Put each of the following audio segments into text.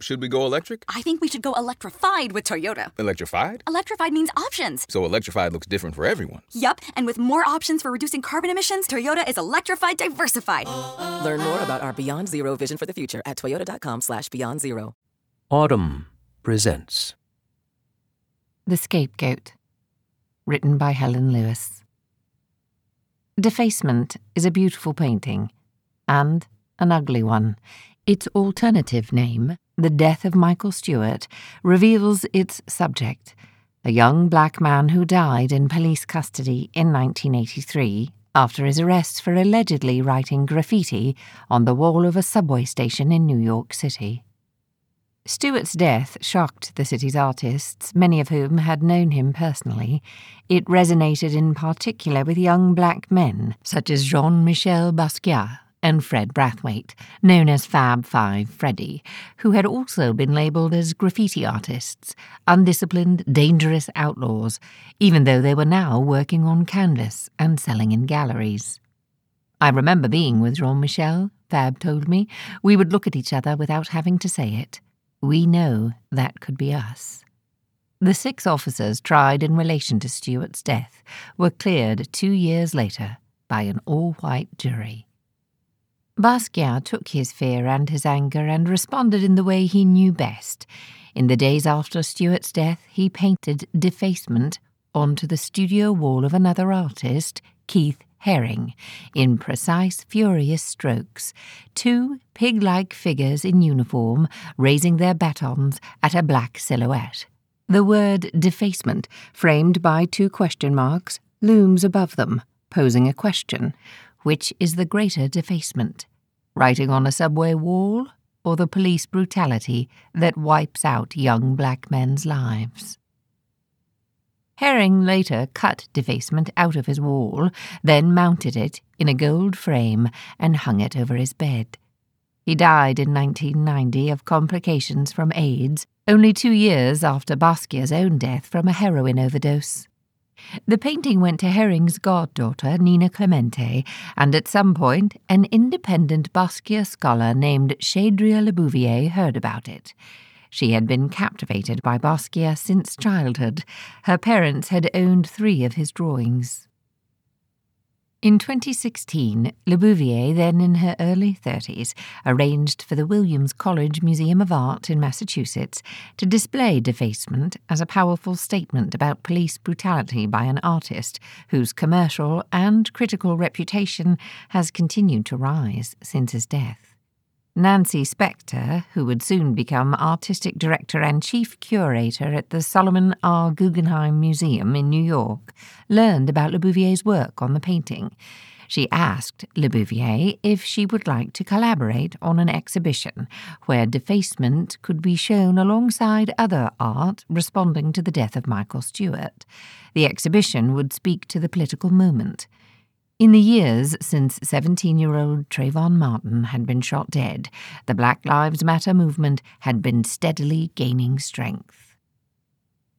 Should we go electric? I think we should go electrified with Toyota. Electrified? Electrified means options. So electrified looks different for everyone. Yup, and with more options for reducing carbon emissions, Toyota is electrified diversified. Learn more about our Beyond Zero vision for the future at toyota.com slash beyond zero. Autumn presents The Scapegoat, written by Helen Lewis. Defacement is a beautiful painting, and an ugly one. Its alternative name, The Death of Michael Stewart, reveals its subject, a young black man who died in police custody in 1983 after his arrest for allegedly writing graffiti on the wall of a subway station in New York City. Stewart's death shocked the city's artists, many of whom had known him personally. It resonated in particular with young black men, such as Jean Michel Basquiat and Fred Brathwaite, known as Fab Five Freddy, who had also been labelled as graffiti artists, undisciplined, dangerous outlaws, even though they were now working on canvas and selling in galleries. I remember being with Jean Michel, Fab told me. We would look at each other without having to say it. We know that could be us. The six officers tried in relation to Stewart's death were cleared two years later by an all white jury. Basquiat took his fear and his anger and responded in the way he knew best. In the days after Stewart's death, he painted defacement onto the studio wall of another artist, Keith Haring, in precise, furious strokes, two pig like figures in uniform raising their batons at a black silhouette. The word defacement, framed by two question marks, looms above them, posing a question which is the greater defacement? Writing on a subway wall, or the police brutality that wipes out young black men's lives? Haring later cut defacement out of his wall, then mounted it in a gold frame and hung it over his bed. He died in 1990 of complications from AIDS, only two years after Basquiat's own death from a heroin overdose. The painting went to Haring's goddaughter, Nina Clemente, and at some point an independent Basquiat scholar named Chedria LaBouvier heard about it. She had been captivated by Basquiat since childhood. Her parents had owned three of his drawings. In 2016, LaBouvier, then in her early 30s, arranged for the Williams College Museum of Art in Massachusetts to display defacement as a powerful statement about police brutality by an artist whose commercial and critical reputation has continued to rise since his death. Nancy Spector, who would soon become artistic director and chief curator at the Solomon R. Guggenheim Museum in New York, learned about LaBouvier's work on the painting. She asked LaBouvier if she would like to collaborate on an exhibition where defacement could be shown alongside other art responding to the death of Michael Stewart. The exhibition would speak to the political moment. In the years since 17 year old Trayvon Martin had been shot dead, the Black Lives Matter movement had been steadily gaining strength.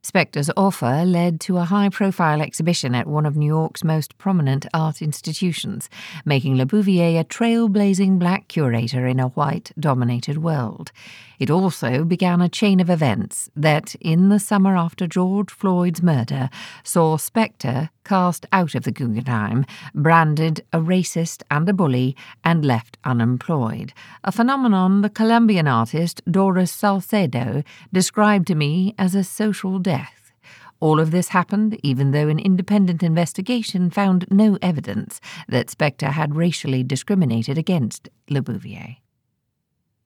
Spector's offer led to a high profile exhibition at one of New York's most prominent art institutions, making LaBouvier a trailblazing black curator in a white dominated world. It also began a chain of events that, in the summer after George Floyd's murder, saw Spector cast out of the Guggenheim, branded a racist and a bully, and left unemployed. A phenomenon the Colombian artist Doris Salcedo described to me as a social death. All of this happened even though an independent investigation found no evidence that Spector had racially discriminated against LaBouvier.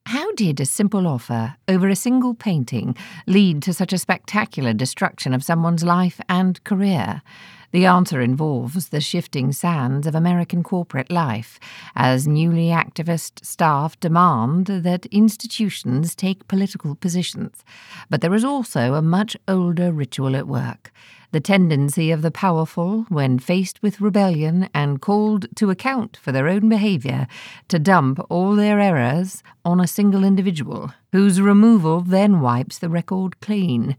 How did a simple offer over a single painting lead to such a spectacular destruction of someone's life and career? The answer involves the shifting sands of American corporate life, as newly activist staff demand that institutions take political positions. But there is also a much older ritual at work the tendency of the powerful, when faced with rebellion and called to account for their own behaviour, to dump all their errors on a single individual, whose removal then wipes the record clean.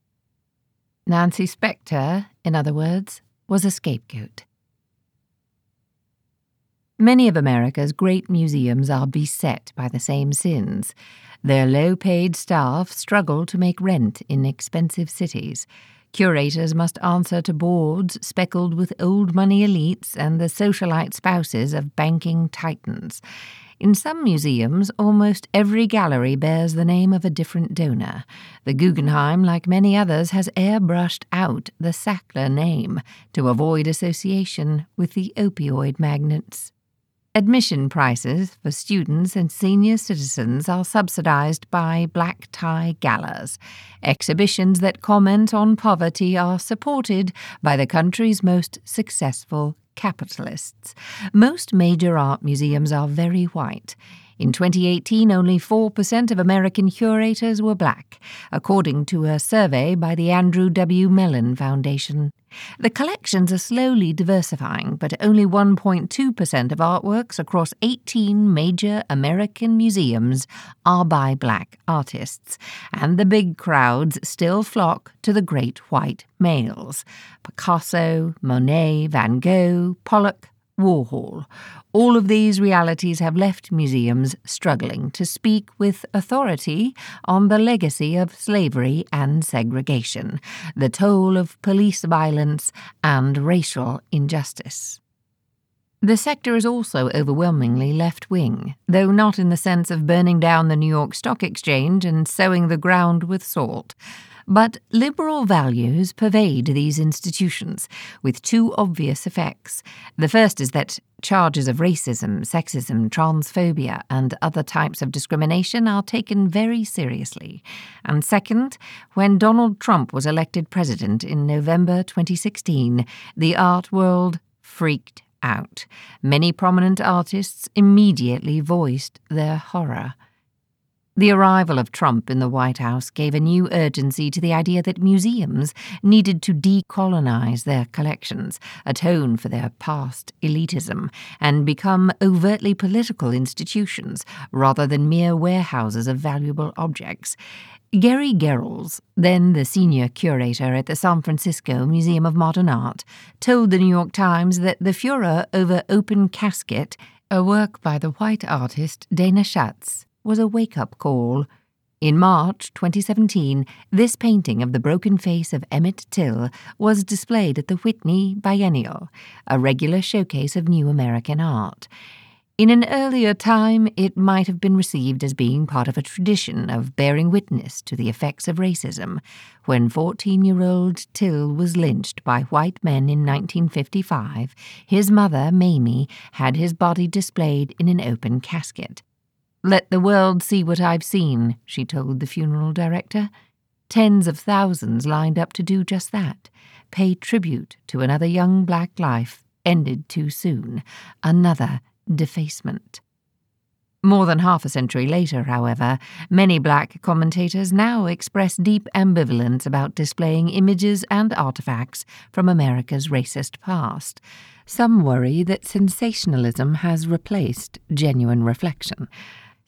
Nancy Spector, in other words, was a scapegoat. Many of America's great museums are beset by the same sins. Their low paid staff struggle to make rent in expensive cities. Curators must answer to boards speckled with old money elites and the socialite spouses of banking titans. In some museums, almost every gallery bears the name of a different donor. The Guggenheim, like many others, has airbrushed out the Sackler name to avoid association with the opioid magnates. Admission prices for students and senior citizens are subsidized by black tie galas. Exhibitions that comment on poverty are supported by the country's most successful capitalists. Most major art museums are very white. In 2018, only 4% of American curators were black, according to a survey by the Andrew W. Mellon Foundation. The collections are slowly diversifying, but only 1.2% of artworks across 18 major American museums are by black artists, and the big crowds still flock to the great white males Picasso, Monet, Van Gogh, Pollock, Warhol. All of these realities have left museums struggling to speak with authority on the legacy of slavery and segregation, the toll of police violence, and racial injustice. The sector is also overwhelmingly left wing, though not in the sense of burning down the New York Stock Exchange and sowing the ground with salt. But liberal values pervade these institutions, with two obvious effects. The first is that charges of racism, sexism, transphobia, and other types of discrimination are taken very seriously. And second, when Donald Trump was elected president in November 2016, the art world freaked out. Many prominent artists immediately voiced their horror. The arrival of Trump in the White House gave a new urgency to the idea that museums needed to decolonize their collections, atone for their past elitism, and become overtly political institutions rather than mere warehouses of valuable objects. Gary Garrels, then the senior curator at the San Francisco Museum of Modern Art, told the New York Times that the furor over Open Casket, a work by the white artist Dana Schutz, was a wake up call. In March 2017, this painting of the broken face of Emmett Till was displayed at the Whitney Biennial, a regular showcase of new American art. In an earlier time, it might have been received as being part of a tradition of bearing witness to the effects of racism. When 14 year old Till was lynched by white men in 1955, his mother, Mamie, had his body displayed in an open casket. Let the world see what I've seen, she told the funeral director. Tens of thousands lined up to do just that pay tribute to another young black life ended too soon, another defacement. More than half a century later, however, many black commentators now express deep ambivalence about displaying images and artifacts from America's racist past. Some worry that sensationalism has replaced genuine reflection.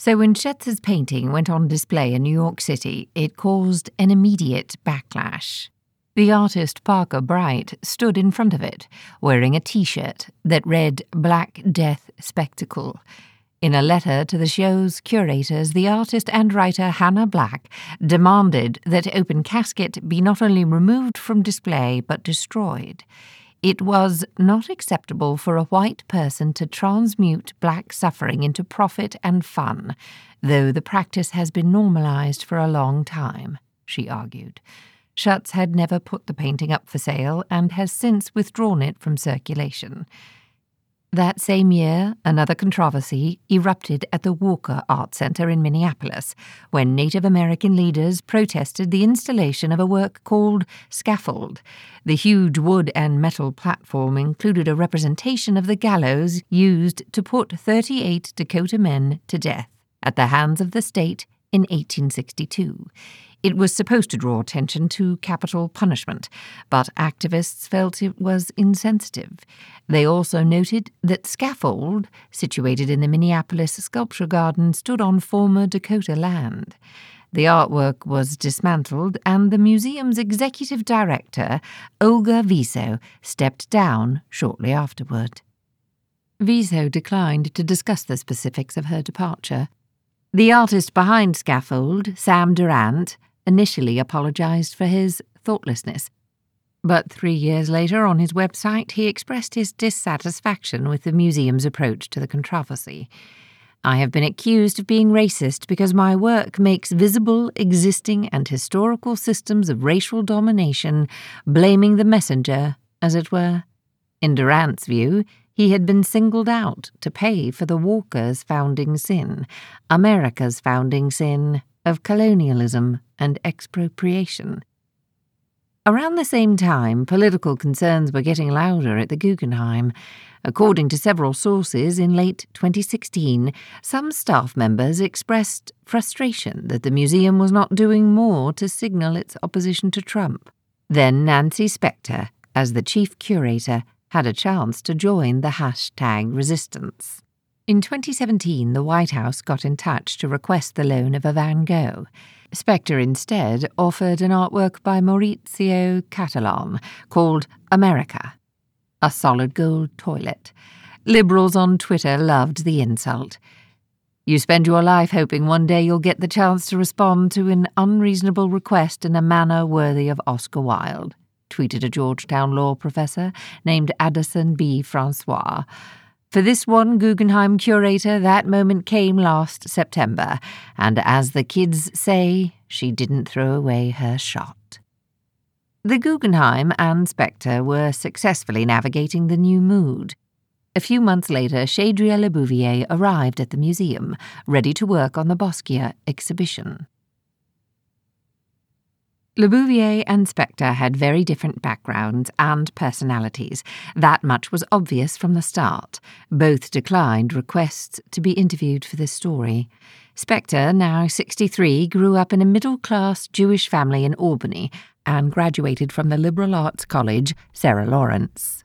So when Schutz's painting went on display in New York City, it caused an immediate backlash. The artist Parker Bright stood in front of it, wearing a t shirt that read Black Death Spectacle. In a letter to the show's curators, the artist and writer Hannah Black demanded that Open Casket be not only removed from display but destroyed. It was not acceptable for a white person to transmute black suffering into profit and fun, though the practice has been normalized for a long time, she argued. Schutz had never put the painting up for sale and has since withdrawn it from circulation. That same year, another controversy erupted at the Walker Art Center in Minneapolis when Native American leaders protested the installation of a work called Scaffold. The huge wood and metal platform included a representation of the gallows used to put 38 Dakota men to death at the hands of the state in 1862. It was supposed to draw attention to capital punishment, but activists felt it was insensitive. They also noted that scaffold, situated in the Minneapolis Sculpture Garden, stood on former Dakota land. The artwork was dismantled, and the museum's executive director, Olga Viso, stepped down shortly afterward. Viso declined to discuss the specifics of her departure. The artist behind Scaffold, Sam Durant, initially apologised for his thoughtlessness. But three years later, on his website, he expressed his dissatisfaction with the museum's approach to the controversy. I have been accused of being racist because my work makes visible existing and historical systems of racial domination, blaming the messenger, as it were. In Durant's view, he had been singled out to pay for the Walkers' founding sin, America's founding sin of colonialism and expropriation. Around the same time, political concerns were getting louder at the Guggenheim. According to several sources, in late 2016, some staff members expressed frustration that the museum was not doing more to signal its opposition to Trump. Then Nancy Spector, as the chief curator, had a chance to join the hashtag resistance. In 2017, the White House got in touch to request the loan of a Van Gogh. Spector instead offered an artwork by Maurizio Cattelan called America, a solid gold toilet. Liberals on Twitter loved the insult. You spend your life hoping one day you'll get the chance to respond to an unreasonable request in a manner worthy of Oscar Wilde tweeted a Georgetown law professor named Aderson B. Francois. For this one Guggenheim curator, that moment came last September, and as the kids say, she didn't throw away her shot. The Guggenheim and Spector were successfully navigating the new mood. A few months later, Chedria LaBouvier arrived at the museum, ready to work on the Basquiat exhibition. LaBouvier and Spector had very different backgrounds and personalities. That much was obvious from the start. Both declined requests to be interviewed for this story. Spector, now 63, grew up in a middle class Jewish family in Albany and graduated from the liberal arts college Sarah Lawrence.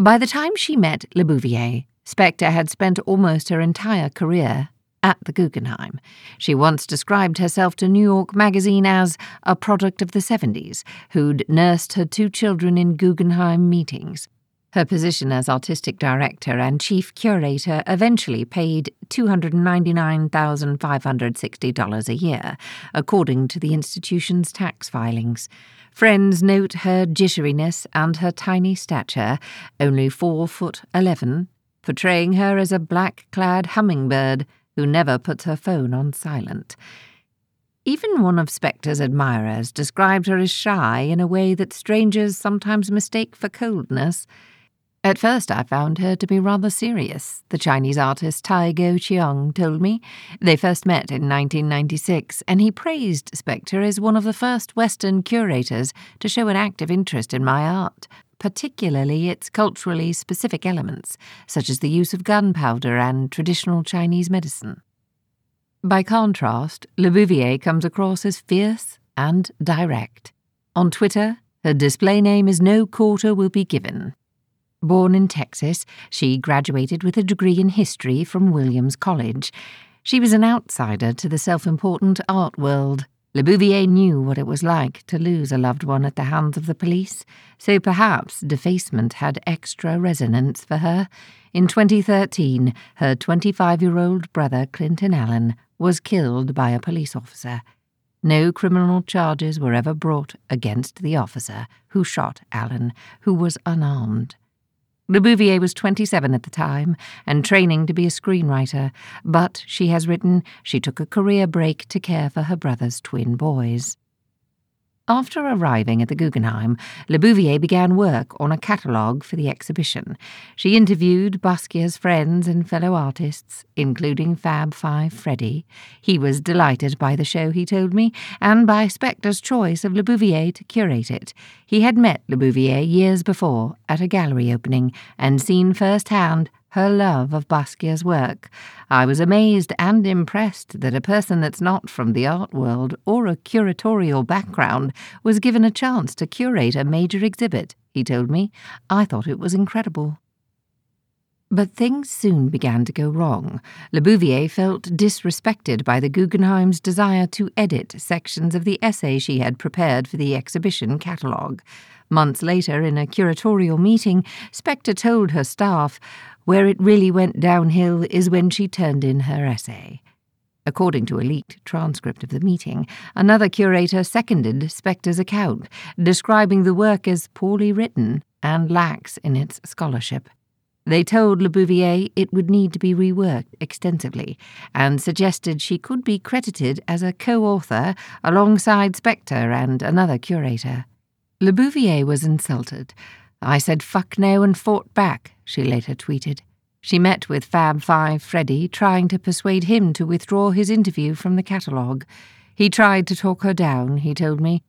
By the time she met LaBouvier, Spector had spent almost her entire career at the Guggenheim. She once described herself to New York Magazine as a product of the 70s who'd nursed her two children in Guggenheim meetings. Her position as artistic director and chief curator eventually paid $299,560 a year, according to the institution's tax filings. Friends note her jitteriness and her tiny stature, only four foot eleven, portraying her as a black clad hummingbird who never puts her phone on silent. Even one of Spector's admirers described her as shy in a way that strangers sometimes mistake for coldness. At first, I found her to be rather serious, the Chinese artist Cai Guo-Qiang told me. They first met in 1996, and he praised Spector as one of the first Western curators to show an active interest in my art particularly its culturally specific elements, such as the use of gunpowder and traditional Chinese medicine. By contrast, LaBouvier comes across as fierce and direct. On Twitter, her display name is No Quarter Will Be Given. Born in Texas, she graduated with a degree in history from Williams College. She was an outsider to the self important art world LaBouvier knew what it was like to lose a loved one at the hands of the police, so perhaps defacement had extra resonance for her. In 2013, her 25 year old brother, Clinton Allen, was killed by a police officer. No criminal charges were ever brought against the officer who shot Allen, who was unarmed. Bouvier was 27 at the time and training to be a screenwriter, but she has written she took a career break to care for her brother's twin boys. After arriving at the Guggenheim, LaBouvier began work on a catalogue for the exhibition. She interviewed Basquiat's friends and fellow artists, including Fab Five Freddy. He was delighted by the show, he told me, and by Spector's choice of LaBouvier to curate it. He had met LaBouvier years before at a gallery opening and seen firsthand her love of Basquiat's work. I was amazed and impressed that a person that's not from the art world or a curatorial background was given a chance to curate a major exhibit, he told me. I thought it was incredible. But things soon began to go wrong. LaBouvier felt disrespected by the Guggenheim's desire to edit sections of the essay she had prepared for the exhibition catalogue. Months later, in a curatorial meeting, Spector told her staff, where it really went downhill is when she turned in her essay. According to a leaked transcript of the meeting, another curator seconded Spector's account, describing the work as poorly written and lax in its scholarship. They told LaBouvier it would need to be reworked extensively and suggested she could be credited as a co author alongside Spector and another curator. LaBouvier was insulted. I said fuck no and fought back, she later tweeted. She met with Fab Five Freddy, trying to persuade him to withdraw his interview from the catalogue. He tried to talk her down, he told me,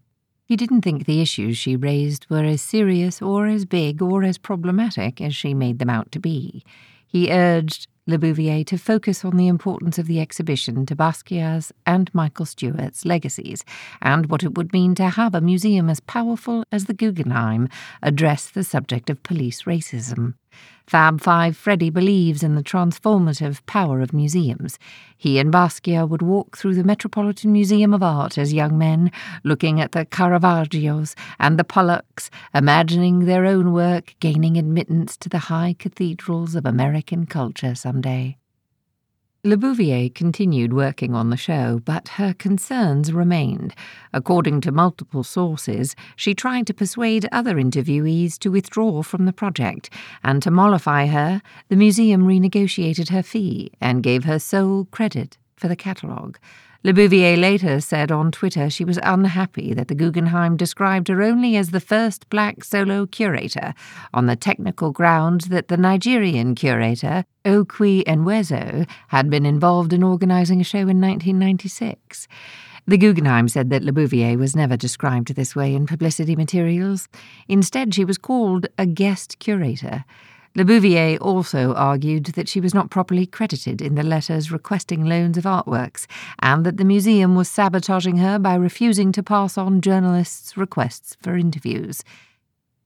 he didn't think the issues she raised were as serious or as big or as problematic as she made them out to be. He urged LaBouvier to focus on the importance of the exhibition to Basquiat's and Michael Stewart's legacies, and what it would mean to have a museum as powerful as the Guggenheim address the subject of police racism. Fab Five Freddy believes in the transformative power of museums. He and Basquiat would walk through the Metropolitan Museum of Art as young men, looking at the Caravaggios and the Pollocks, imagining their own work gaining admittance to the high cathedrals of American culture someday. LaBouvier continued working on the show, but her concerns remained. According to multiple sources, she tried to persuade other interviewees to withdraw from the project, and to mollify her, the museum renegotiated her fee and gave her sole credit for the catalogue. LaBouvier later said on Twitter she was unhappy that the Guggenheim described her only as the first black solo curator, on the technical ground that the Nigerian curator, Okwui Enwezor, had been involved in organizing a show in 1996. The Guggenheim said that LaBouvier was never described this way in publicity materials. Instead, she was called a guest curator. LaBouvier also argued that she was not properly credited in the letters requesting loans of artworks, and that the museum was sabotaging her by refusing to pass on journalists' requests for interviews.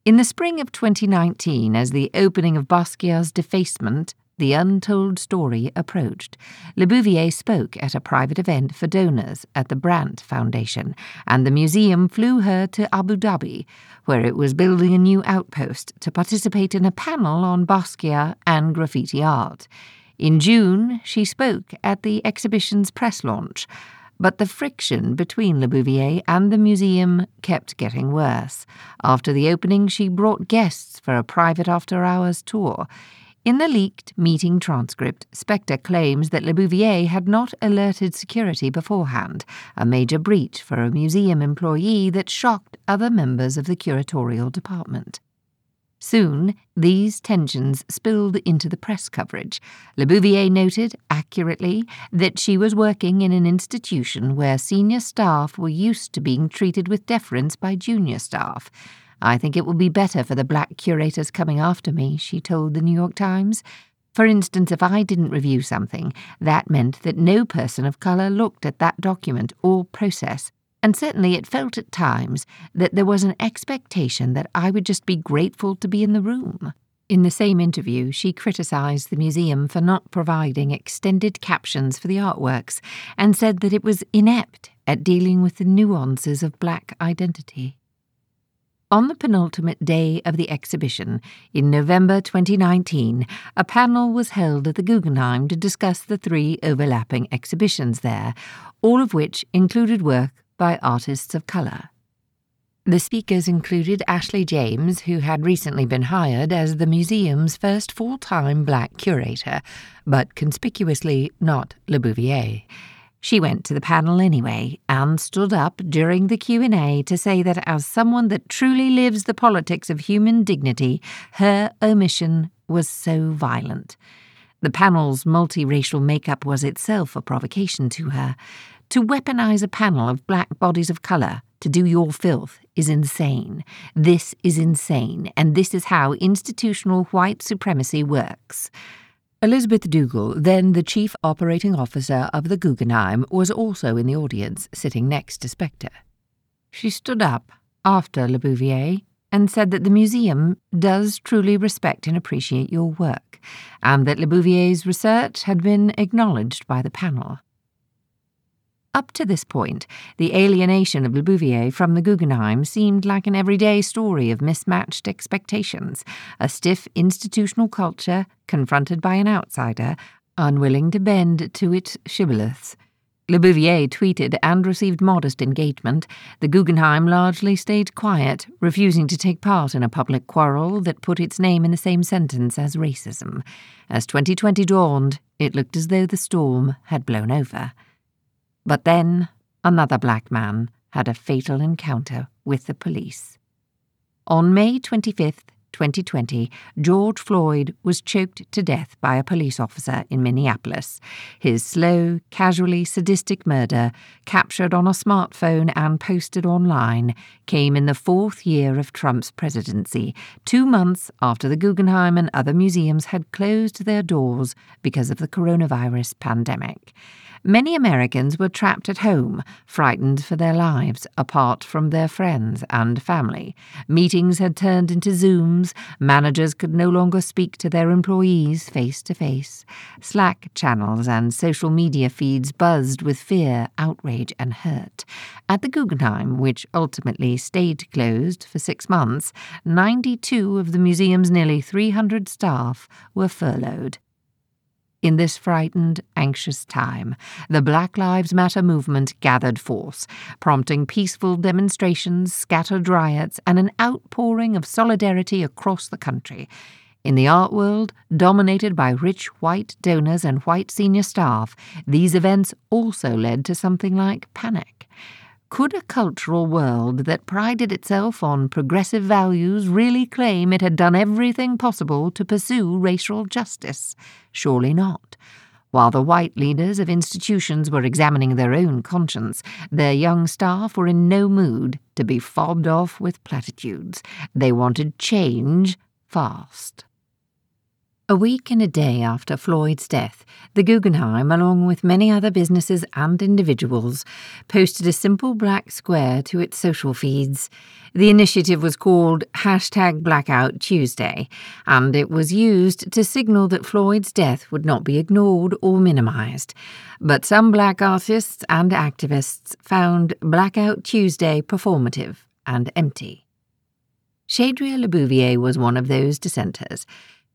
In the spring of 2019, as the opening of Basquiat's Defacement the untold story approached. LaBouvier spoke at a private event for donors at the Brant Foundation, and the museum flew her to Abu Dhabi, where it was building a new outpost to participate in a panel on Basquiat and graffiti art. In June, she spoke at the exhibition's press launch. But the friction between LaBouvier and the museum kept getting worse. After the opening, she brought guests for a private after hours tour. In the leaked meeting transcript, Spector claims that LaBouvier had not alerted security beforehand, a major breach for a museum employee that shocked other members of the curatorial department. Soon, these tensions spilled into the press coverage. LaBouvier noted, accurately, that she was working in an institution where senior staff were used to being treated with deference by junior staff. I think it will be better for the black curators coming after me, she told the New York Times. For instance, if I didn't review something, that meant that no person of colour looked at that document or process, and certainly it felt at times that there was an expectation that I would just be grateful to be in the room. In the same interview, she criticised the museum for not providing extended captions for the artworks and said that it was inept at dealing with the nuances of black identity. On the penultimate day of the exhibition, in November 2019, a panel was held at the Guggenheim to discuss the three overlapping exhibitions there, all of which included work by artists of colour. The speakers included Ashley James, who had recently been hired as the museum's first full time black curator, but conspicuously not LaBouvier. She went to the panel anyway and stood up during the Q&A to say that as someone that truly lives the politics of human dignity, her omission was so violent. The panel's multiracial makeup was itself a provocation to her. To weaponize a panel of black bodies of colour to do your filth is insane. This is insane, and this is how institutional white supremacy works. Elizabeth Duggal, then the chief operating officer of the Guggenheim, was also in the audience, sitting next to Spector. She stood up after LaBouvier and said that the museum does truly respect and appreciate your work, and that LaBouvier's research had been acknowledged by the panel. Up to this point, the alienation of LaBouvier from the Guggenheim seemed like an everyday story of mismatched expectations, a stiff institutional culture confronted by an outsider, unwilling to bend to its shibboleths. LaBouvier tweeted and received modest engagement. The Guggenheim largely stayed quiet, refusing to take part in a public quarrel that put its name in the same sentence as racism. As 2020 dawned, it looked as though the storm had blown over. But then another black man had a fatal encounter with the police. On May 25th, 2020, George Floyd was choked to death by a police officer in Minneapolis. His slow, casually sadistic murder, captured on a smartphone and posted online, came in the fourth year of Trump's presidency, two months after the Guggenheim and other museums had closed their doors because of the coronavirus pandemic. Many Americans were trapped at home, frightened for their lives, apart from their friends and family. Meetings had turned into Zooms, managers could no longer speak to their employees face to face. Slack channels and social media feeds buzzed with fear, outrage, and hurt. At the Guggenheim, which ultimately stayed closed for six months, 92 of the museum's nearly 300 staff were furloughed. In this frightened, anxious time, the Black Lives Matter movement gathered force, prompting peaceful demonstrations, scattered riots, and an outpouring of solidarity across the country. In the art world, dominated by rich white donors and white senior staff, these events also led to something like panic. Could a cultural world that prided itself on progressive values really claim it had done everything possible to pursue racial justice? Surely not. While the white leaders of institutions were examining their own conscience, their young staff were in no mood to be fobbed off with platitudes. They wanted change fast. A week and a day after Floyd's death, the Guggenheim, along with many other businesses and individuals, posted a simple black square to its social feeds. The initiative was called hashtag Blackout Tuesday, and it was used to signal that Floyd's death would not be ignored or minimized. But some black artists and activists found Blackout Tuesday performative and empty. Chedria LaBouvier was one of those dissenters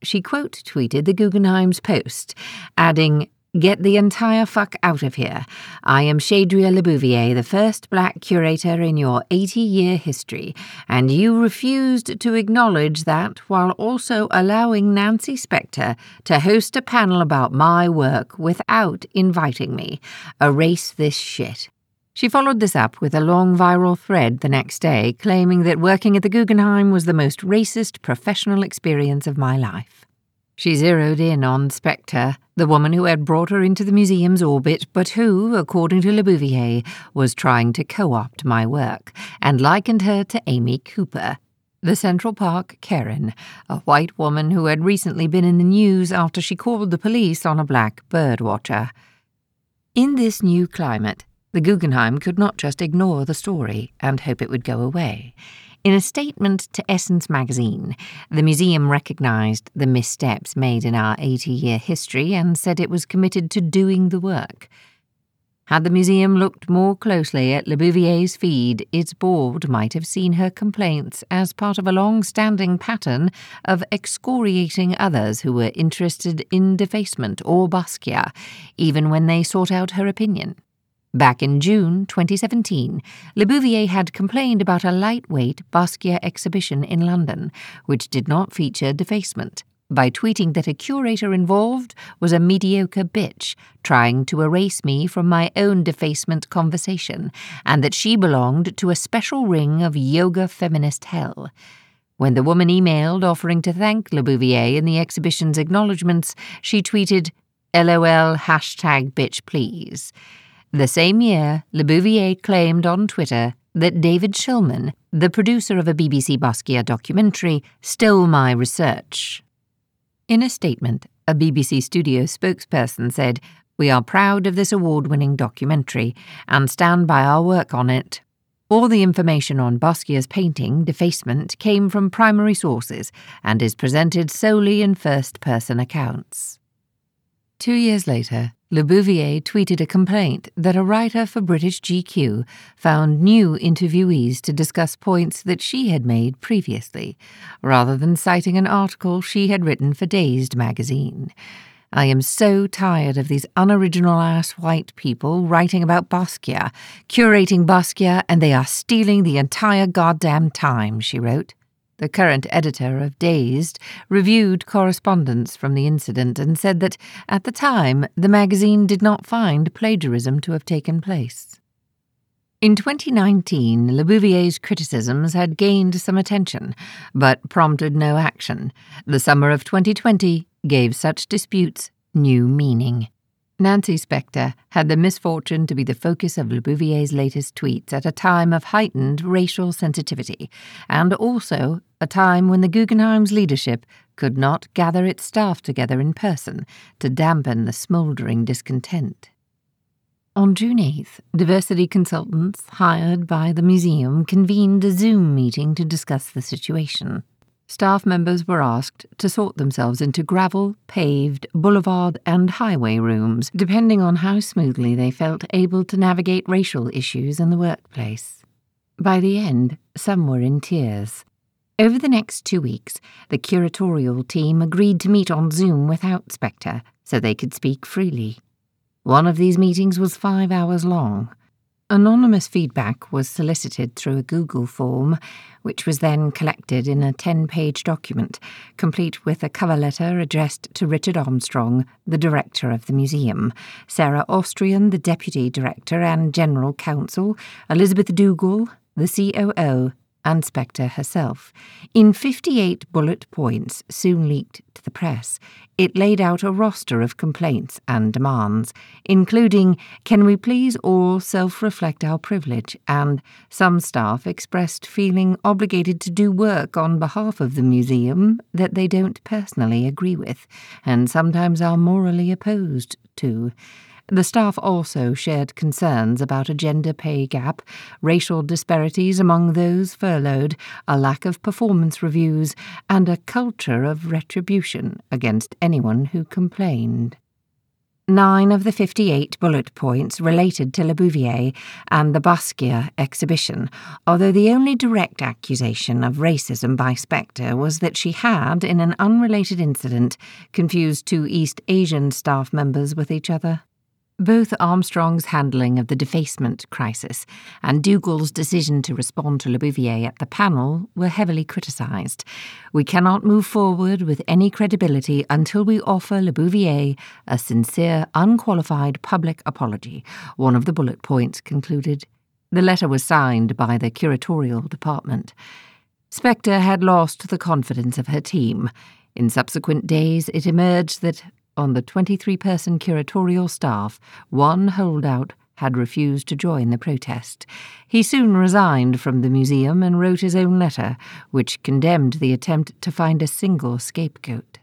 she quote tweeted the Guggenheim's post, adding, Get the entire fuck out of here. I am Chedria LaBouvier, the first black curator in your 80 year history, and you refused to acknowledge that while also allowing Nancy Spector to host a panel about my work without inviting me. Erase this shit. She followed this up with a long viral thread the next day claiming that working at the Guggenheim was the most racist professional experience of my life. She zeroed in on Spector, the woman who had brought her into the museum's orbit, but who, according to LaBouvier, was trying to co opt my work, and likened her to Amy Cooper, the Central Park Karen, a white woman who had recently been in the news after she called the police on a black bird watcher. In this new climate, the Guggenheim could not just ignore the story and hope it would go away. In a statement to Essence magazine, the museum recognized the missteps made in our 80 year history and said it was committed to doing the work. Had the museum looked more closely at LaBouvier's feed, its board might have seen her complaints as part of a long standing pattern of excoriating others who were interested in defacement or Basquiat, even when they sought out her opinion. Back in June 2017, LaBouvier had complained about a lightweight Basquiat exhibition in London, which did not feature defacement, by tweeting that a curator involved was a mediocre bitch trying to erase me from my own defacement conversation, and that she belonged to a special ring of yoga feminist hell. When the woman emailed offering to thank LaBouvier in the exhibition's acknowledgements, she tweeted, LOL hashtag bitch please. The same year, LaBouvier claimed on Twitter that David Shulman, the producer of a BBC Basquiat documentary, stole my research. In a statement, a BBC studio spokesperson said, We are proud of this award winning documentary and stand by our work on it. All the information on Basquiat's painting, Defacement, came from primary sources and is presented solely in first person accounts. Two years later, LaBouvier tweeted a complaint that a writer for British GQ found new interviewees to discuss points that she had made previously, rather than citing an article she had written for Dazed magazine. I am so tired of these unoriginal ass white people writing about Basquiat, curating Basquiat, and they are stealing the entire goddamn time, she wrote. The current editor of Dazed reviewed correspondence from the incident and said that, at the time, the magazine did not find plagiarism to have taken place. In 2019, LaBouvier's criticisms had gained some attention, but prompted no action. The summer of 2020 gave such disputes new meaning. Nancy Spector had the misfortune to be the focus of LaBouvier's latest tweets at a time of heightened racial sensitivity, and also a time when the Guggenheim's leadership could not gather its staff together in person to dampen the smouldering discontent. On June 8th, diversity consultants hired by the museum convened a Zoom meeting to discuss the situation. Staff members were asked to sort themselves into gravel, paved, boulevard, and highway rooms, depending on how smoothly they felt able to navigate racial issues in the workplace. By the end, some were in tears. Over the next two weeks, the curatorial team agreed to meet on Zoom without Spector so they could speak freely. One of these meetings was five hours long. Anonymous feedback was solicited through a Google form, which was then collected in a 10 page document, complete with a cover letter addressed to Richard Armstrong, the director of the museum, Sarah Austrian, the deputy director and general counsel, Elizabeth Duggal, the COO, and Spector herself. In 58 bullet points soon leaked to the press, it laid out a roster of complaints and demands, including Can we please all self reflect our privilege? and some staff expressed feeling obligated to do work on behalf of the museum that they don't personally agree with, and sometimes are morally opposed to. The staff also shared concerns about a gender pay gap, racial disparities among those furloughed, a lack of performance reviews, and a culture of retribution against anyone who complained. Nine of the 58 bullet points related to Le Bouvier and the Basquiat exhibition, although the only direct accusation of racism by Spector was that she had, in an unrelated incident, confused two East Asian staff members with each other. Both Armstrong's handling of the defacement crisis and Duggal's decision to respond to LaBouvier at the panel were heavily criticised. We cannot move forward with any credibility until we offer LaBouvier a sincere, unqualified public apology, one of the bullet points concluded. The letter was signed by the curatorial department. Spector had lost the confidence of her team. In subsequent days, it emerged that on the 23 person curatorial staff, one holdout had refused to join the protest. He soon resigned from the museum and wrote his own letter, which condemned the attempt to find a single scapegoat.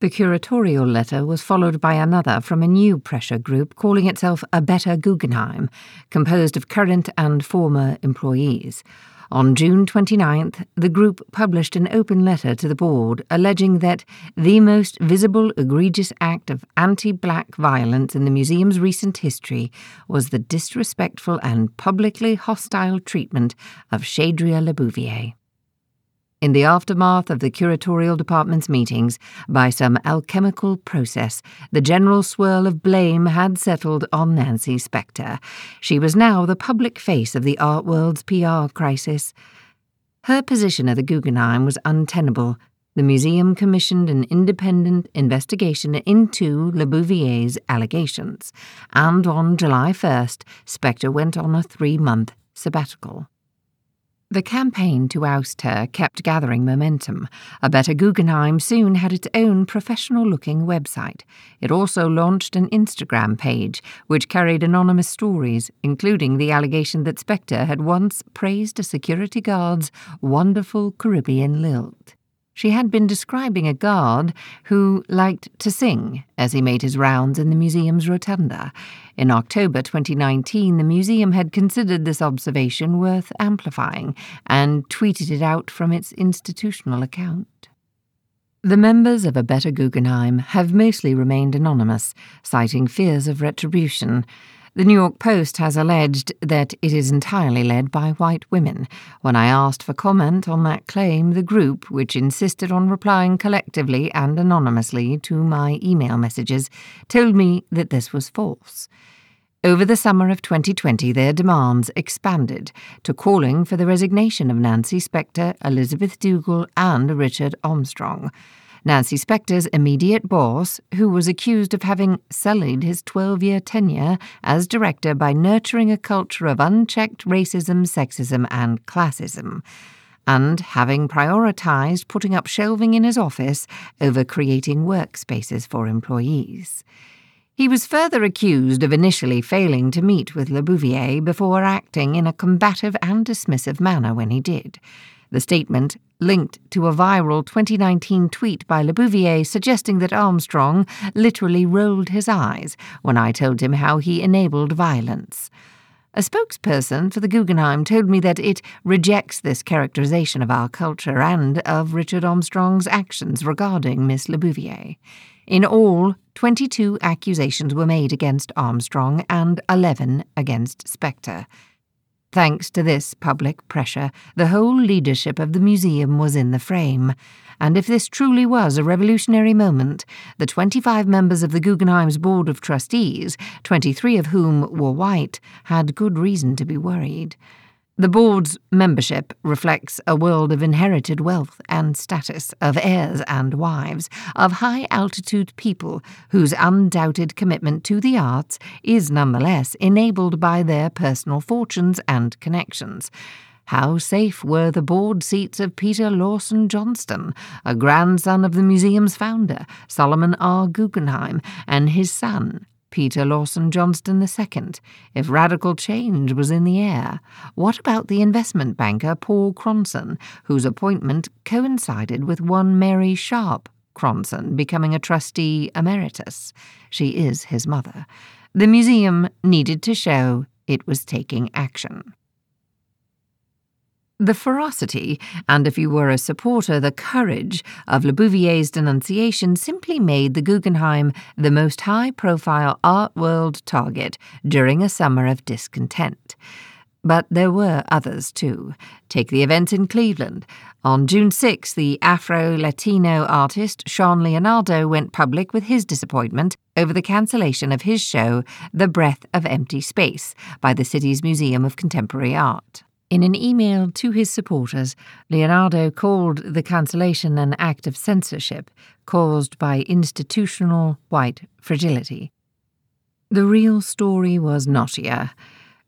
The curatorial letter was followed by another from a new pressure group calling itself A Better Guggenheim, composed of current and former employees. On June 29th, the group published an open letter to the board alleging that the most visible egregious act of anti black violence in the museum's recent history was the disrespectful and publicly hostile treatment of Chedria LaBouvier in the aftermath of the curatorial department's meetings, by some alchemical process, the general swirl of blame had settled on Nancy Spector. She was now the public face of the art world's PR crisis. Her position at the Guggenheim was untenable. The museum commissioned an independent investigation into LaBouvier's allegations, and on July 1st, Spector went on a three month sabbatical. The campaign to oust her kept gathering momentum. A Better Guggenheim soon had its own professional looking website. It also launched an Instagram page, which carried anonymous stories, including the allegation that Spector had once praised a security guard's wonderful Caribbean lilt. She had been describing a guard who liked to sing as he made his rounds in the museum's rotunda. In October 2019, the museum had considered this observation worth amplifying and tweeted it out from its institutional account. The members of A Better Guggenheim have mostly remained anonymous, citing fears of retribution. The New York Post has alleged that it is entirely led by white women. When I asked for comment on that claim, the group, which insisted on replying collectively and anonymously to my email messages, told me that this was false. Over the summer of 2020, their demands expanded to calling for the resignation of Nancy Spector, Elizabeth Duggal, and Richard Armstrong. Nancy Spector's immediate boss, who was accused of having sullied his 12 year tenure as director by nurturing a culture of unchecked racism, sexism, and classism, and having prioritized putting up shelving in his office over creating workspaces for employees. He was further accused of initially failing to meet with LaBouvier before acting in a combative and dismissive manner when he did. The statement linked to a viral 2019 tweet by LaBouvier suggesting that Armstrong literally rolled his eyes when I told him how he enabled violence. A spokesperson for the Guggenheim told me that it rejects this characterization of our culture and of Richard Armstrong's actions regarding Miss LaBouvier. In all, 22 accusations were made against Armstrong and 11 against Spector. Thanks to this public pressure, the whole leadership of the museum was in the frame. And if this truly was a revolutionary moment, the 25 members of the Guggenheim's Board of Trustees, 23 of whom were white, had good reason to be worried. The board's membership reflects a world of inherited wealth and status, of heirs and wives, of high altitude people whose undoubted commitment to the arts is nonetheless enabled by their personal fortunes and connections. How safe were the board seats of Peter Lawson Johnston, a grandson of the museum's founder, Solomon R. Guggenheim, and his son, Peter Lawson Johnston II, if radical change was in the air? What about the investment banker Paul Cronson, whose appointment coincided with one Mary Sharp Cronson becoming a trustee emeritus? She is his mother. The museum needed to show it was taking action. The ferocity, and if you were a supporter, the courage of LaBouvier's denunciation simply made the Guggenheim the most high profile art world target during a summer of discontent. But there were others too. Take the events in Cleveland. On June 6, the Afro Latino artist Shaun Leonardo went public with his disappointment over the cancellation of his show, The Breath of Empty Space, by the city's Museum of Contemporary Art. In an email to his supporters, Leonardo called the cancellation an act of censorship caused by institutional white fragility. The real story was knottier.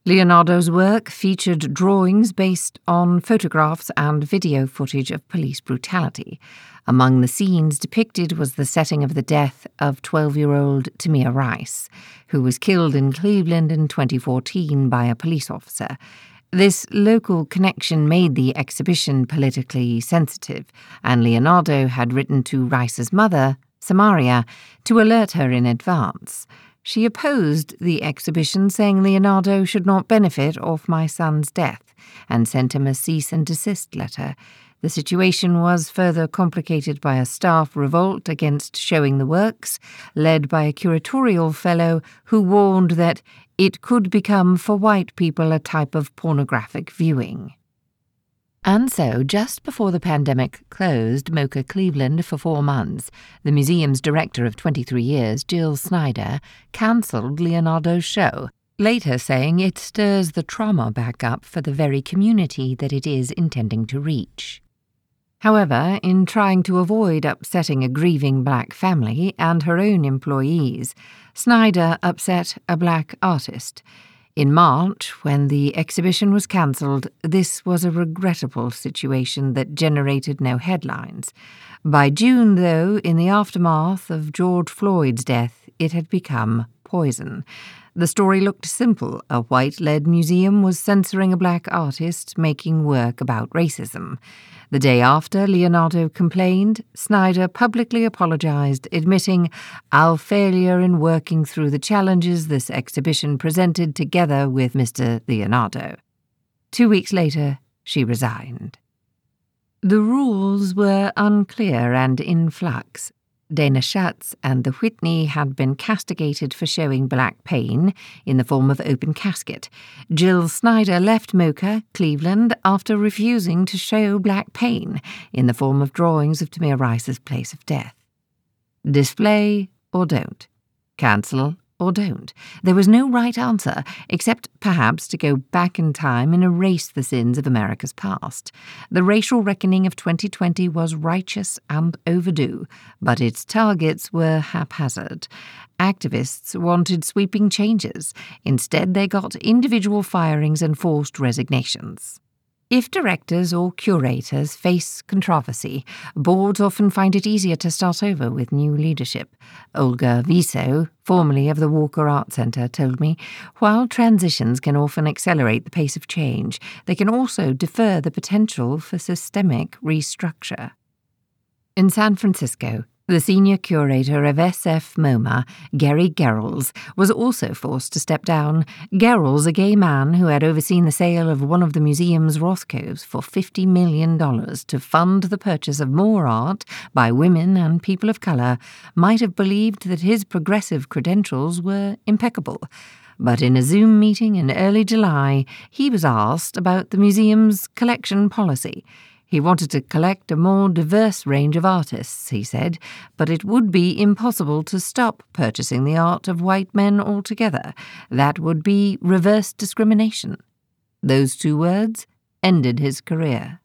Leonardo's work featured drawings based on photographs and video footage of police brutality. Among the scenes depicted was the setting of the death of 12 year old Tamir Rice, who was killed in Cleveland in 2014 by a police officer. This local connection made the exhibition politically sensitive, and Leonardo had written to Rice's mother, Samaria, to alert her in advance. She opposed the exhibition, saying Leonardo should not benefit off my son's death, and sent him a cease and desist letter. The situation was further complicated by a staff revolt against showing the works, led by a curatorial fellow who warned that it could become for white people a type of pornographic viewing. And so, just before the pandemic closed MoCA Cleveland for four months, the museum's director of 23 years, Jill Snyder, cancelled Leonardo's show, later saying it stirs the trauma back up for the very community that it is intending to reach. However, in trying to avoid upsetting a grieving black family and her own employees, Snyder upset a black artist. In March, when the exhibition was cancelled, this was a regrettable situation that generated no headlines. By June, though, in the aftermath of George Floyd's death, it had become poison. The story looked simple. A white led museum was censoring a black artist making work about racism. The day after Leonardo complained, Snyder publicly apologized, admitting our failure in working through the challenges this exhibition presented together with Mr. Leonardo. Two weeks later, she resigned. The rules were unclear and in flux. Dana Schutz and the Whitney had been castigated for showing black pain in the form of open casket. Jill Snyder left MoCA, Cleveland, after refusing to show black pain in the form of drawings of Tamir Rice's place of death. Display or don't. Cancel or don't. There was no right answer, except perhaps to go back in time and erase the sins of America's past. The racial reckoning of 2020 was righteous and overdue, but its targets were haphazard. Activists wanted sweeping changes. Instead, they got individual firings and forced resignations. If directors or curators face controversy, boards often find it easier to start over with new leadership. Olga Viso, formerly of the Walker Art Centre, told me while transitions can often accelerate the pace of change, they can also defer the potential for systemic restructure. In San Francisco, the senior curator of SF MoMA, Gary Garrels, was also forced to step down. Garrels, a gay man who had overseen the sale of one of the museum's Rothkos for $50 million to fund the purchase of more art by women and people of colour, might have believed that his progressive credentials were impeccable. But in a Zoom meeting in early July, he was asked about the museum's collection policy. He wanted to collect a more diverse range of artists, he said, but it would be impossible to stop purchasing the art of white men altogether. That would be reverse discrimination. Those two words ended his career.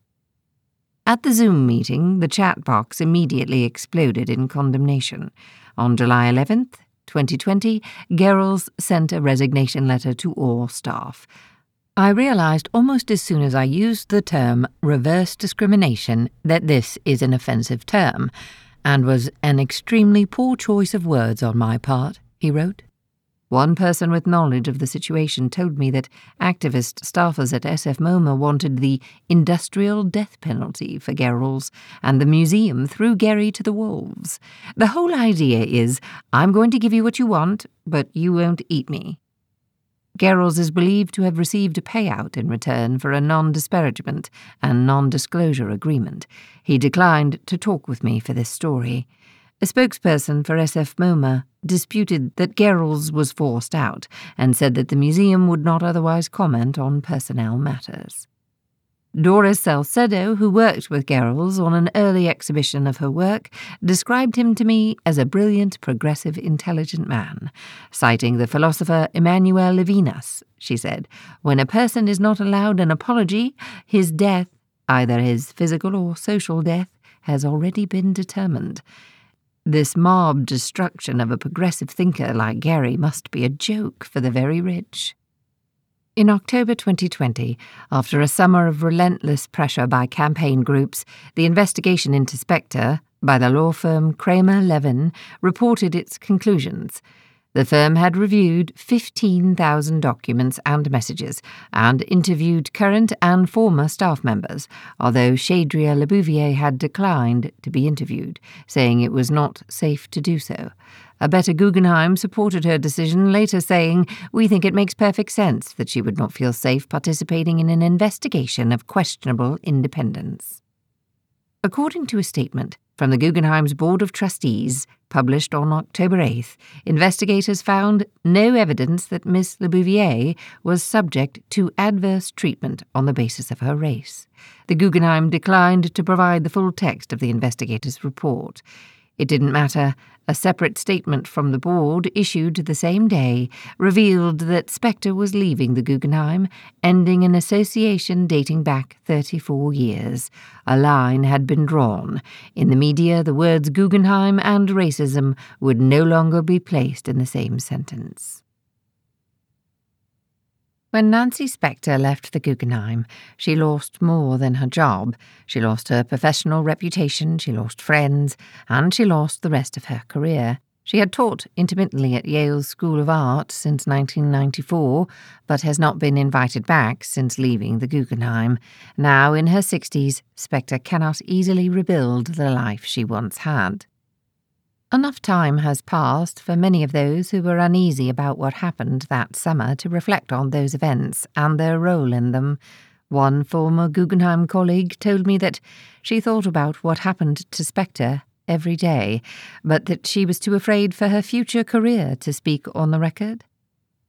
At the Zoom meeting, the chat box immediately exploded in condemnation. On July 11th, 2020, Garrels sent a resignation letter to all staff. I realized almost as soon as I used the term reverse discrimination that this is an offensive term, and was an extremely poor choice of words on my part, he wrote. One person with knowledge of the situation told me that activist staffers at SF MoMA wanted the industrial death penalty for Garrels, and the museum threw Gary to the wolves. The whole idea is I'm going to give you what you want, but you won't eat me. Garrels is believed to have received a payout in return for a non disparagement and non disclosure agreement. He declined to talk with me for this story. A spokesperson for SF MoMA disputed that Garrels was forced out and said that the museum would not otherwise comment on personnel matters. Doris Salcedo, who worked with Garrels on an early exhibition of her work, described him to me as a brilliant, progressive, intelligent man. Citing the philosopher Emmanuel Levinas, she said, When a person is not allowed an apology, his death, either his physical or social death, has already been determined. This mob destruction of a progressive thinker like Gary must be a joke for the very rich. In October 2020, after a summer of relentless pressure by campaign groups, the investigation into Spector by the law firm Kramer Levin reported its conclusions. The firm had reviewed 15,000 documents and messages and interviewed current and former staff members, although Chaedria LaBouvier had declined to be interviewed, saying it was not safe to do so. A Better Guggenheim supported her decision, later saying, We think it makes perfect sense that she would not feel safe participating in an investigation of questionable independence. According to a statement from the Guggenheim's Board of Trustees, published on October 8th, investigators found no evidence that Miss LaBouvier was subject to adverse treatment on the basis of her race. The Guggenheim declined to provide the full text of the investigators' report. It didn't matter. A separate statement from the board, issued the same day, revealed that Spector was leaving the Guggenheim, ending an association dating back 34 years. A line had been drawn. In the media, the words Guggenheim and racism would no longer be placed in the same sentence. When Nancy Spector left the Guggenheim, she lost more than her job. She lost her professional reputation, she lost friends, and she lost the rest of her career. She had taught intermittently at Yale's School of Art since 1994, but has not been invited back since leaving the Guggenheim. Now, in her 60s, Spector cannot easily rebuild the life she once had. Enough time has passed for many of those who were uneasy about what happened that summer to reflect on those events and their role in them. One former Guggenheim colleague told me that she thought about what happened to Spector every day, but that she was too afraid for her future career to speak on the record.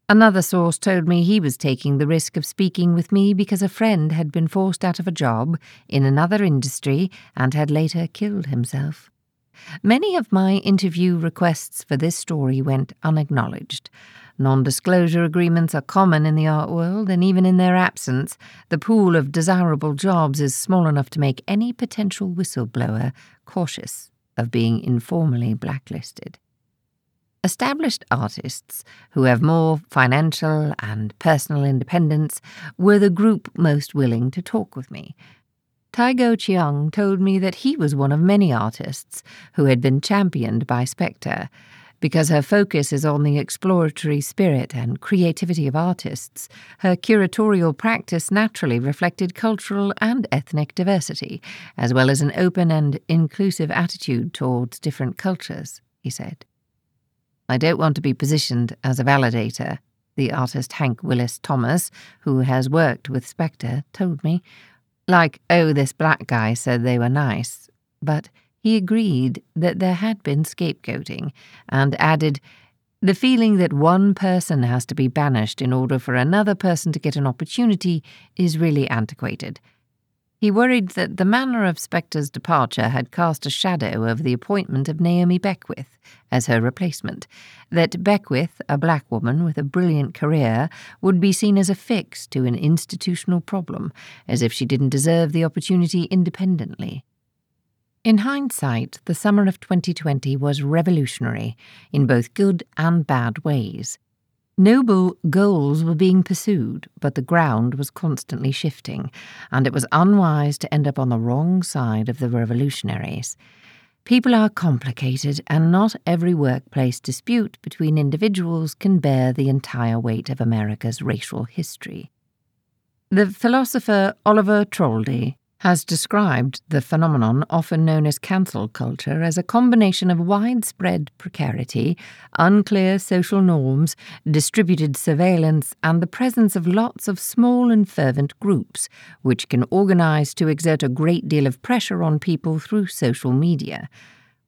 Another source told me he was taking the risk of speaking with me because a friend had been forced out of a job in another industry and had later killed himself. Many of my interview requests for this story went unacknowledged. Non disclosure agreements are common in the art world, and even in their absence, the pool of desirable jobs is small enough to make any potential whistleblower cautious of being informally blacklisted. Established artists who have more financial and personal independence were the group most willing to talk with me. Cai Guo-Qiang told me that he was one of many artists who had been championed by Spector, because her focus is on the exploratory spirit and creativity of artists, her curatorial practice naturally reflected cultural and ethnic diversity, as well as an open and inclusive attitude towards different cultures, he said. I don't want to be positioned as a validator, the artist Hank Willis Thomas, who has worked with Spector, told me. Like, oh, this black guy said they were nice. But he agreed that there had been scapegoating and added, The feeling that one person has to be banished in order for another person to get an opportunity is really antiquated. He worried that the manner of Spector's departure had cast a shadow over the appointment of Naomi Beckwith as her replacement, that Beckwith, a black woman with a brilliant career, would be seen as a fix to an institutional problem, as if she didn't deserve the opportunity independently. In hindsight, the summer of 2020 was revolutionary in both good and bad ways. Noble goals were being pursued, but the ground was constantly shifting, and it was unwise to end up on the wrong side of the revolutionaries. People are complicated, and not every workplace dispute between individuals can bear the entire weight of America's racial history. The philosopher Oliver Traldi has described the phenomenon often known as cancel culture as a combination of widespread precarity, unclear social norms, distributed surveillance, and the presence of lots of small and fervent groups, which can organize to exert a great deal of pressure on people through social media.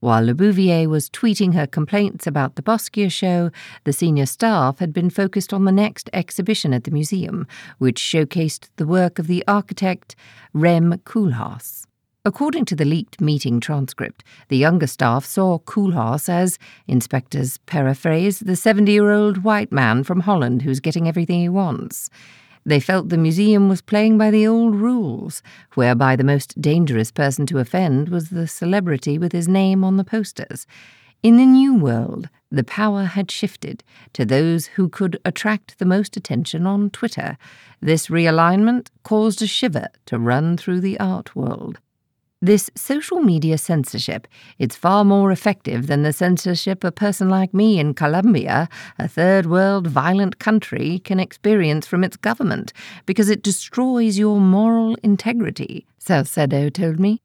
While LaBouvier was tweeting her complaints about the Basquiat show, the senior staff had been focused on the next exhibition at the museum, which showcased the work of the architect Rem Koolhaas. According to the leaked meeting transcript, the younger staff saw Koolhaas as, in Spector's paraphrase, the 70 year old white man from Holland who's getting everything he wants. They felt the museum was playing by the old rules, whereby the most dangerous person to offend was the celebrity with his name on the posters. In the new world, the power had shifted to those who could attract the most attention on Twitter. This realignment caused a shiver to run through the art world. This social media censorship, it's far more effective than the censorship a person like me in Colombia, a third world violent country, can experience from its government because it destroys your moral integrity, Salcedo told me.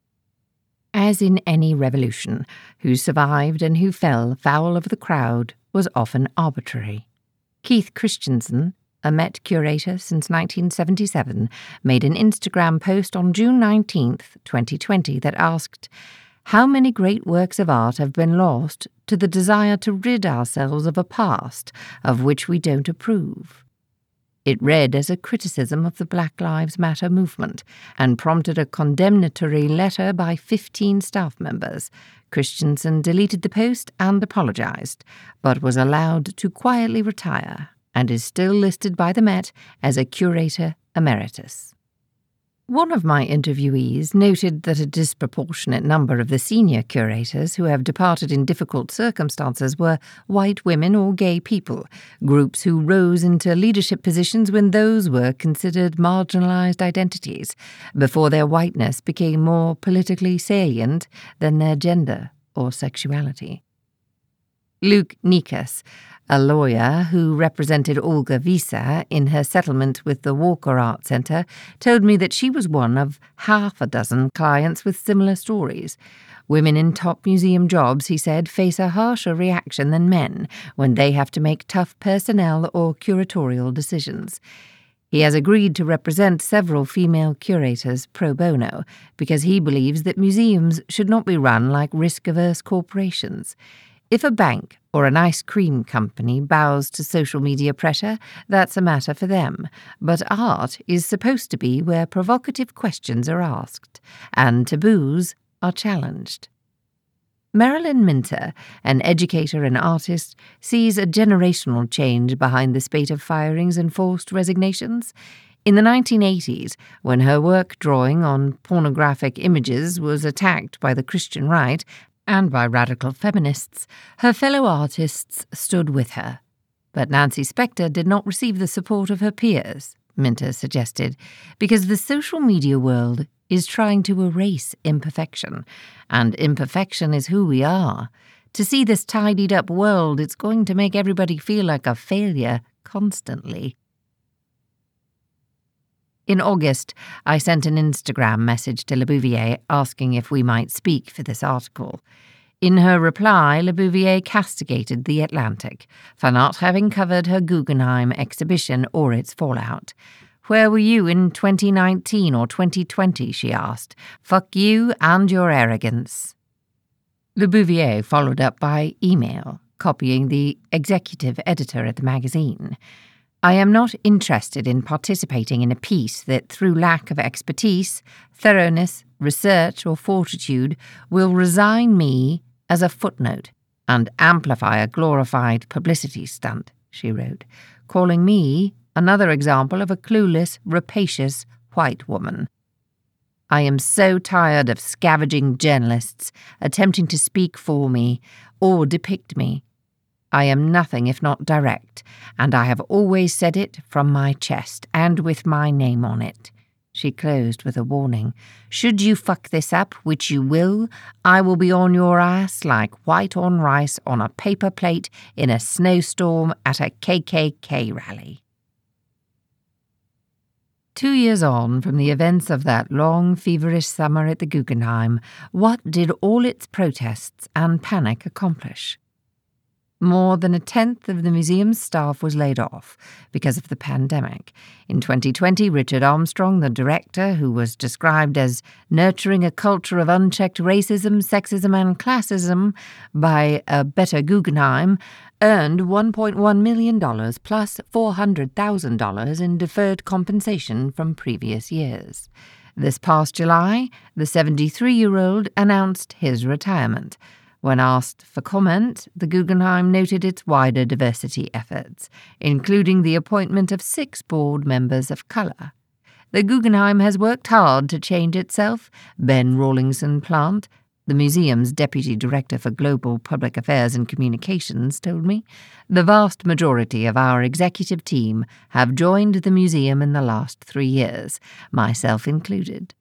As in any revolution, who survived and who fell foul of the crowd was often arbitrary. Keith Christiansen, a Met curator since 1977, made an Instagram post on June 19, 2020, that asked, How many great works of art have been lost to the desire to rid ourselves of a past of which we don't approve? It read as a criticism of the Black Lives Matter movement and prompted a condemnatory letter by 15 staff members. Christiansen deleted the post and apologized, but was allowed to quietly retire and is still listed by the Met as a curator emeritus. One of my interviewees noted that a disproportionate number of the senior curators who have departed in difficult circumstances were white women or gay people, groups who rose into leadership positions when those were considered marginalized identities, before their whiteness became more politically salient than their gender or sexuality. Luke Nikas, a lawyer who represented Olga Viso in her settlement with the Walker Art Centre, told me that she was one of half a dozen clients with similar stories. Women in top museum jobs, he said, face a harsher reaction than men when they have to make tough personnel or curatorial decisions. He has agreed to represent several female curators pro bono because he believes that museums should not be run like risk averse corporations. If a bank or an ice cream company bows to social media pressure, that's a matter for them. But art is supposed to be where provocative questions are asked and taboos are challenged. Marilyn Minter, an educator and artist, sees a generational change behind the spate of firings and forced resignations. In the 1980s, when her work drawing on pornographic images was attacked by the Christian right and by radical feminists, her fellow artists stood with her. But Nancy Spector did not receive the support of her peers, Minter suggested, because the social media world is trying to erase imperfection, and imperfection is who we are. To see this tidied up world, it's going to make everybody feel like a failure constantly. In August, I sent an Instagram message to LaBouvier asking if we might speak for this article. In her reply, LaBouvier castigated The Atlantic for not having covered her Guggenheim exhibition or its fallout. Where were you in 2019 or 2020? she asked. Fuck you and your arrogance. LaBouvier followed up by email, copying the executive editor at the magazine. I am not interested in participating in a piece that, through lack of expertise, thoroughness, research, or fortitude, will resign me as a footnote and amplify a glorified publicity stunt, she wrote, calling me another example of a clueless, rapacious white woman. I am so tired of scavenging journalists attempting to speak for me or depict me I am nothing if not direct, and I have always said it from my chest and with my name on it. She closed with a warning. Should you fuck this up, which you will, I will be on your ass like white on rice on a paper plate in a snowstorm at a KKK rally. Two years on from the events of that long, feverish summer at the Guggenheim, what did all its protests and panic accomplish? More than a tenth of the museum's staff was laid off because of the pandemic. In 2020, Richard Armstrong, the director, who was described as nurturing a culture of unchecked racism, sexism, and classism by a better Guggenheim, earned $1.1 million plus $400,000 in deferred compensation from previous years. This past July, the 73 year old announced his retirement. When asked for comment, the Guggenheim noted its wider diversity efforts, including the appointment of six board members of colour. The Guggenheim has worked hard to change itself, Ben Rawlingson Plant, the museum's deputy director for global public affairs and communications, told me. The vast majority of our executive team have joined the museum in the last three years, myself included.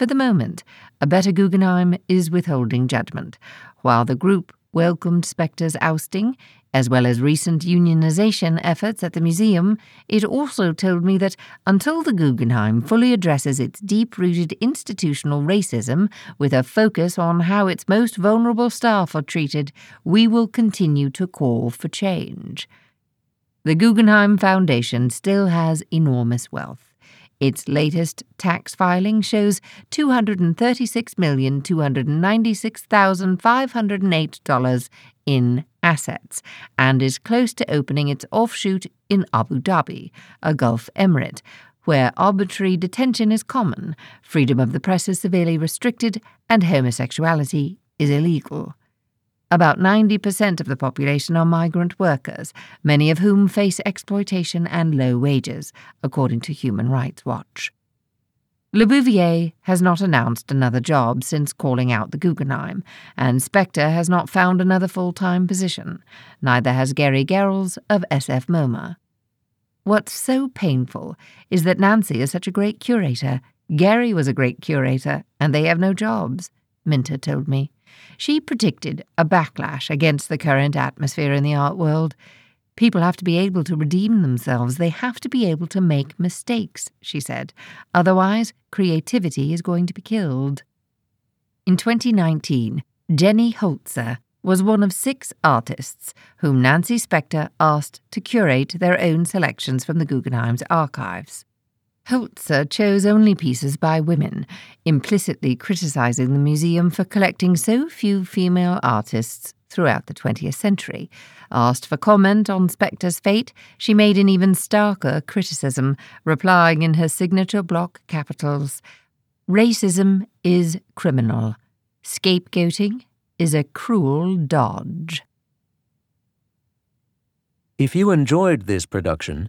For the moment, a better Guggenheim is withholding judgment, while the group welcomed Spector's ousting, as well as recent unionization efforts at the museum, it also told me that until the Guggenheim fully addresses its deep rooted institutional racism with a focus on how its most vulnerable staff are treated, we will continue to call for change. The Guggenheim Foundation still has enormous wealth. Its latest tax filing shows $236,296,508 in assets and is close to opening its offshoot in Abu Dhabi, a Gulf emirate, where arbitrary detention is common, freedom of the press is severely restricted, and homosexuality is illegal. About 90% of the population are migrant workers, many of whom face exploitation and low wages, according to Human Rights Watch. LaBouvier has not announced another job since calling out the Guggenheim, and Spector has not found another full time position. Neither has Gary Garrels of SF MoMA. What's so painful is that Nancy is such a great curator, Gary was a great curator, and they have no jobs, Minter told me. She predicted a backlash against the current atmosphere in the art world. People have to be able to redeem themselves. They have to be able to make mistakes, she said. Otherwise, creativity is going to be killed. In 2019, Jenny Holzer was one of six artists whom Nancy Spector asked to curate their own selections from the Guggenheim's archives. Holzer chose only pieces by women, implicitly criticizing the museum for collecting so few female artists throughout the 20th century. Asked for comment on Spector's fate, she made an even starker criticism, replying in her signature block capitals Racism is criminal. Scapegoating is a cruel dodge. If you enjoyed this production,